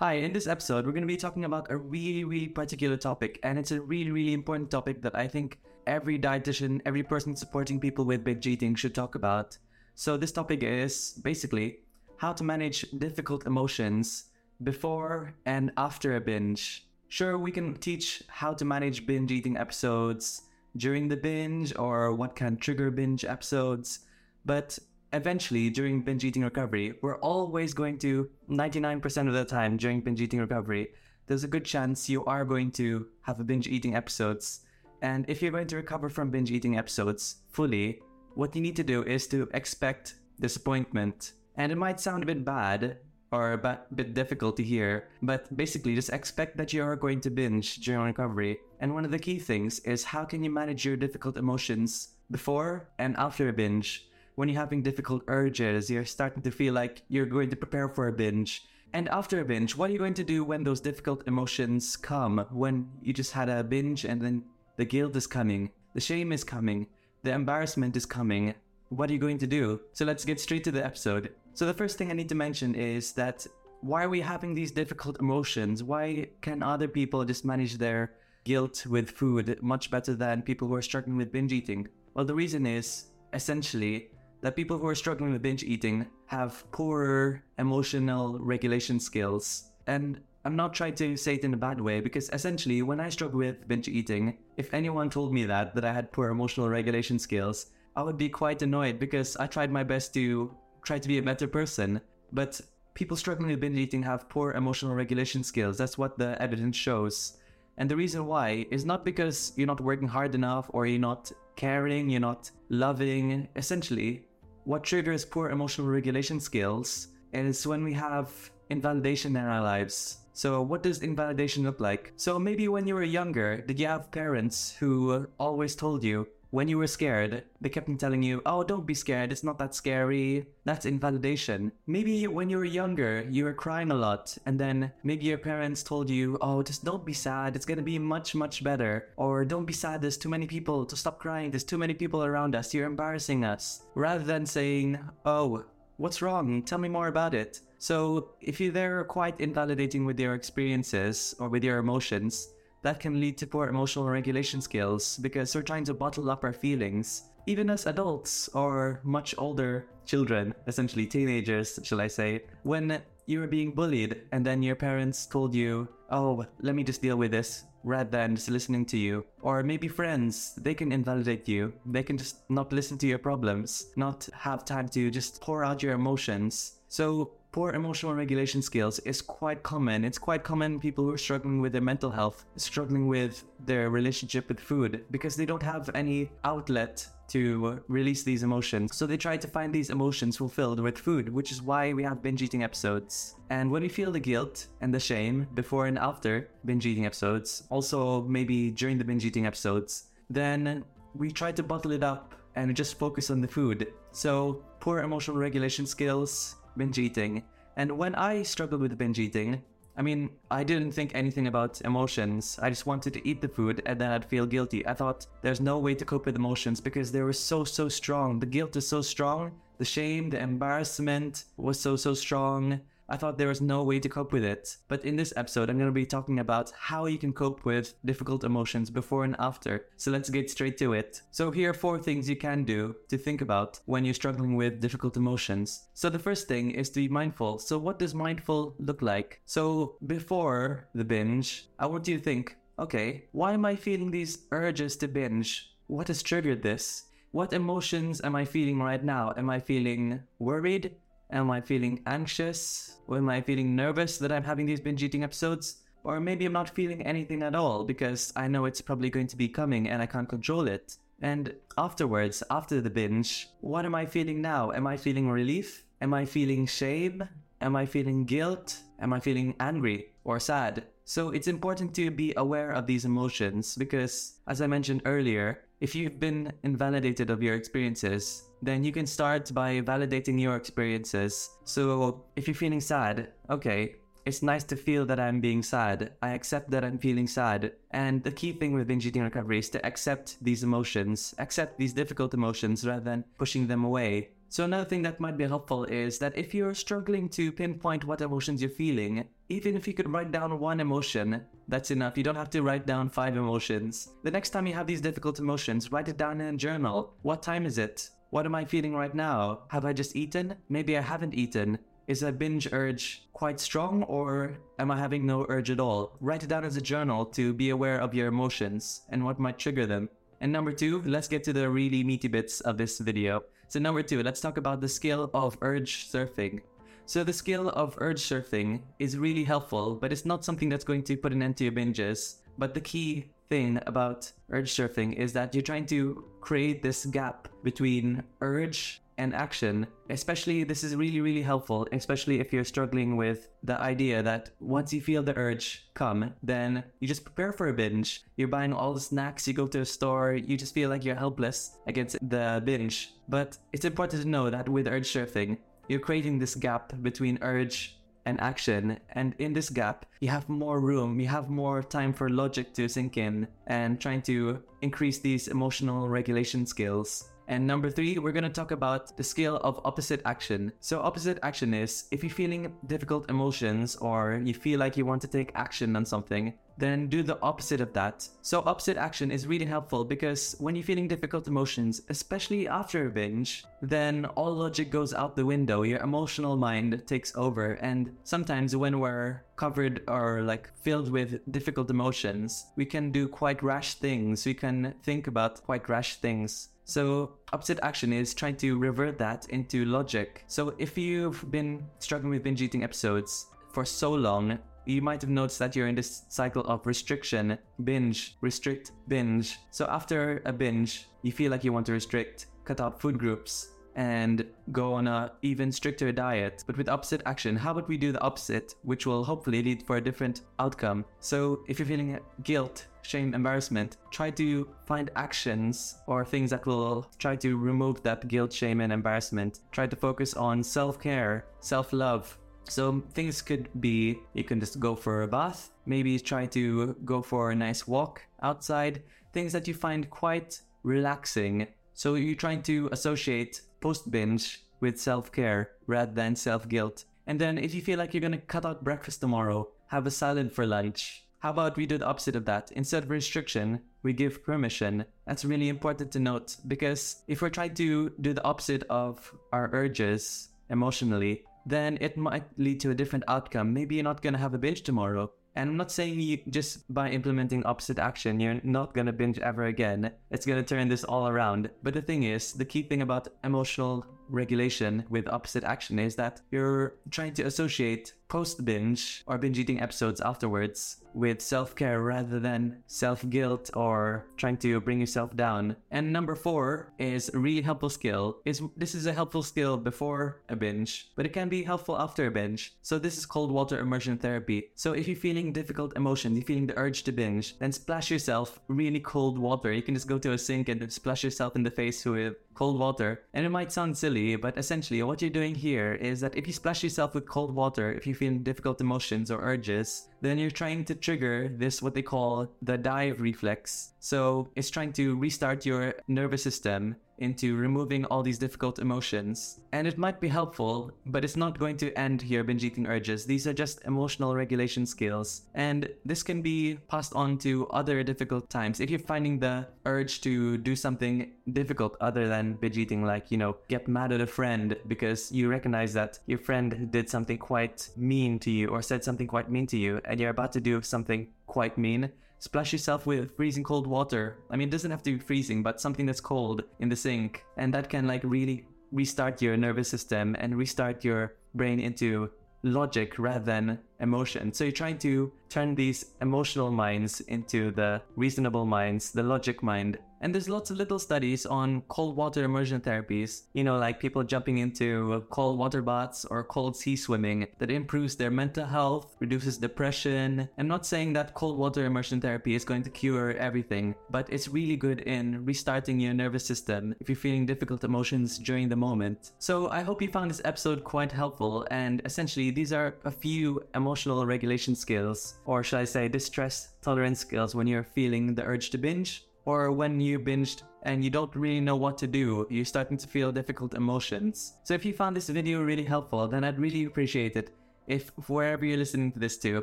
Hi, in this episode, we're going to be talking about a really, really particular topic, and it's a really, really important topic that I think every dietitian, every person supporting people with binge eating should talk about. So, this topic is basically how to manage difficult emotions before and after a binge. Sure, we can teach how to manage binge eating episodes during the binge or what can trigger binge episodes, but eventually during binge eating recovery, we're always going to, 99% of the time during binge eating recovery, there's a good chance you are going to have a binge eating episodes. And if you're going to recover from binge eating episodes fully, what you need to do is to expect disappointment. And it might sound a bit bad or a bit difficult to hear, but basically just expect that you are going to binge during recovery. And one of the key things is how can you manage your difficult emotions before and after a binge? When you're having difficult urges, you're starting to feel like you're going to prepare for a binge. And after a binge, what are you going to do when those difficult emotions come? When you just had a binge and then the guilt is coming, the shame is coming, the embarrassment is coming. What are you going to do? So let's get straight to the episode. So, the first thing I need to mention is that why are we having these difficult emotions? Why can other people just manage their guilt with food much better than people who are struggling with binge eating? Well, the reason is essentially that people who are struggling with binge eating have poorer emotional regulation skills. And I'm not trying to say it in a bad way because essentially, when I struggle with binge eating, if anyone told me that, that I had poor emotional regulation skills, I would be quite annoyed because I tried my best to try to be a better person. But people struggling with binge eating have poor emotional regulation skills. That's what the evidence shows. And the reason why is not because you're not working hard enough or you're not caring, you're not loving. Essentially, what triggers poor emotional regulation skills is when we have invalidation in our lives. So, what does invalidation look like? So, maybe when you were younger, did you have parents who always told you, when you were scared, they kept on telling you, oh, don't be scared, it's not that scary. That's invalidation. Maybe when you were younger, you were crying a lot, and then maybe your parents told you, oh, just don't be sad, it's gonna be much, much better. Or don't be sad, there's too many people to stop crying, there's too many people around us, you're embarrassing us. Rather than saying, oh, what's wrong? Tell me more about it. So, if you're there quite invalidating with your experiences or with your emotions, that can lead to poor emotional regulation skills because we're trying to bottle up our feelings, even as adults or much older children, essentially teenagers, shall I say, when you were being bullied and then your parents told you, oh, let me just deal with this rather than just listening to you. Or maybe friends, they can invalidate you. They can just not listen to your problems, not have time to just pour out your emotions. So poor emotional regulation skills is quite common. It's quite common people who are struggling with their mental health, struggling with their relationship with food because they don't have any outlet to release these emotions. So they try to find these emotions fulfilled with food, which is why we have binge eating episodes. And when we feel the guilt and the shame before and after binge eating episodes, also maybe during the binge eating episodes, then we try to bottle it up and just focus on the food. So poor emotional regulation skills, binge eating. And when I struggled with binge eating, I mean, I didn't think anything about emotions. I just wanted to eat the food and then I'd feel guilty. I thought there's no way to cope with emotions because they were so, so strong. The guilt is so strong. The shame, the embarrassment was so, so strong. I thought there was no way to cope with it. But in this episode, I'm going to be talking about how you can cope with difficult emotions before and after. So let's get straight to it. So here are four things you can do to think about when you're struggling with difficult emotions. So the first thing is to be mindful. So what does mindful look like? So before the binge, I want you to think, okay, why am I feeling these urges to binge? What has triggered this? What emotions am I feeling right now? Am I feeling worried? Am I feeling anxious? Or am I feeling nervous that I'm having these binge eating episodes? Or maybe I'm not feeling anything at all because I know it's probably going to be coming and I can't control it. And afterwards, after the binge, what am I feeling now? Am I feeling relief? Am I feeling shame? Am I feeling guilt? Am I feeling angry or sad? So it's important to be aware of these emotions because, as I mentioned earlier, if you've been invalidated of your experiences, then you can start by validating your experiences. So if you're feeling sad, okay, it's nice to feel that I'm being sad. I accept that I'm feeling sad. And the key thing with binge eating recovery is to accept these emotions, accept these difficult emotions rather than pushing them away. So, another thing that might be helpful is that if you're struggling to pinpoint what emotions you're feeling, even if you could write down one emotion, that's enough. You don't have to write down five emotions. The next time you have these difficult emotions, write it down in a journal. What time is it? What am I feeling right now? Have I just eaten? Maybe I haven't eaten. Is a binge urge quite strong or am I having no urge at all? Write it down as a journal to be aware of your emotions and what might trigger them. And number two, let's get to the really meaty bits of this video. So, number two, let's talk about the skill of urge surfing. So, the skill of urge surfing is really helpful, but it's not something that's going to put an end to your binges. But the key thing about urge surfing is that you're trying to create this gap between urge and action. Especially, this is really, really helpful, especially if you're struggling with the idea that once you feel the urge come, then you just prepare for a binge. You're buying all the snacks, you go to a store, you just feel like you're helpless against the binge. But it's important to know that with urge surfing, you're creating this gap between urge and action. And in this gap, you have more room, you have more time for logic to sink in and trying to increase these emotional regulation skills. And number three, we're going to talk about the scale of opposite action. So, opposite action is if you're feeling difficult emotions or you feel like you want to take action on something, then do the opposite of that. So, opposite action is really helpful because when you're feeling difficult emotions, especially after a binge, then all logic goes out the window. Your emotional mind takes over. And sometimes when we're covered or like filled with difficult emotions, we can do quite rash things. We can think about quite rash things. So opposite action is trying to revert that into logic. So if you've been struggling with binge eating episodes for so long, you might have noticed that you're in this cycle of restriction, binge, restrict, binge. So after a binge, you feel like you want to restrict, cut out food groups, and go on a even stricter diet. But with opposite action, how about we do the opposite, which will hopefully lead for a different outcome? So if you're feeling guilt, shame, embarrassment, try to find actions or things that will try to remove that guilt, shame, and embarrassment. Try to focus on self care, self love. So um, things could be you can just go for a bath, maybe try to go for a nice walk outside, things that you find quite relaxing. So you're trying to associate post binge with self care rather than self guilt. And then if you feel like you're gonna cut out breakfast tomorrow, have a salad for lunch. How about we do the opposite of that? Instead of restriction, we give permission. That's really important to note because if we're trying to do the opposite of our urges emotionally, then it might lead to a different outcome. Maybe you're not going to have a binge tomorrow. And I'm not saying you just by implementing opposite action, you're not gonna binge ever again. It's gonna turn this all around. But the thing is, the key thing about emotional regulation with opposite action is that you're trying to associate post binge or binge eating episodes afterwards with self care rather than self guilt or trying to bring yourself down. And number four is really helpful skill. Is this is a helpful skill before a binge, but it can be helpful after a binge. So this is cold water immersion therapy. So if you're feeling difficult emotions, you're feeling the urge to binge, then splash yourself really cold water. You can just go to a sink and splash yourself in the face with cold water. And it might sound silly, but essentially what you're doing here is that if you splash yourself with cold water, if you're feeling difficult emotions or urges, then you're trying to trigger this what they call the dive reflex. So it's trying to restart your nervous system into removing all these difficult emotions. And it might be helpful, but it's not going to end here, binge eating urges. These are just emotional regulation skills. And this can be passed on to other difficult times. If you're finding the urge to do something difficult other than binge eating, like, you know, get mad at a friend because you recognize that your friend did something quite mean to you or said something quite mean to you, and you're about to do something quite mean splash yourself with freezing cold water. I mean, it doesn't have to be freezing, but something that's cold in the sink. And that can like really restart your nervous system and restart your brain into logic rather than emotion. So you're trying to turn these emotional minds into the reasonable minds, the logic mind. And there's lots of little studies on cold water immersion therapies, you know, like people jumping into cold water baths or cold sea swimming that improves their mental health, reduces depression. I'm not saying that cold water immersion therapy is going to cure everything, but it's really good in restarting your nervous system if you're feeling difficult emotions during the moment. So I hope you found this episode quite helpful, and essentially, these are a few emotional regulation skills, or should I say, distress tolerance skills when you're feeling the urge to binge or when you binged and you don't really know what to do. You're starting to feel difficult emotions. So if you found this video really helpful, then I'd really appreciate it if wherever you're listening to this to,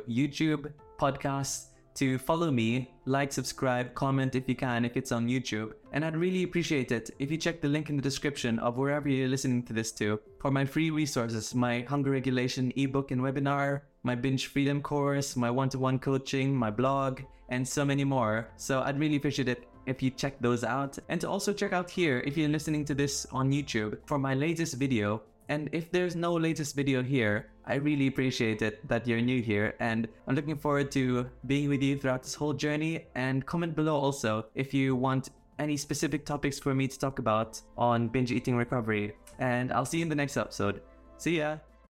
YouTube, podcasts, to follow me, like, subscribe, comment if you can, if it's on YouTube. And I'd really appreciate it if you check the link in the description of wherever you're listening to this to for my free resources, my hunger regulation ebook and webinar, my binge freedom course, my one-to-one coaching, my blog, and so many more. So I'd really appreciate it if you check those out. And to also check out here if you're listening to this on YouTube for my latest video. And if there's no latest video here, I really appreciate it that you're new here and I'm looking forward to being with you throughout this whole journey and comment below also if you want any specific topics for me to talk about on binge eating recovery. And I'll see you in the next episode. See ya!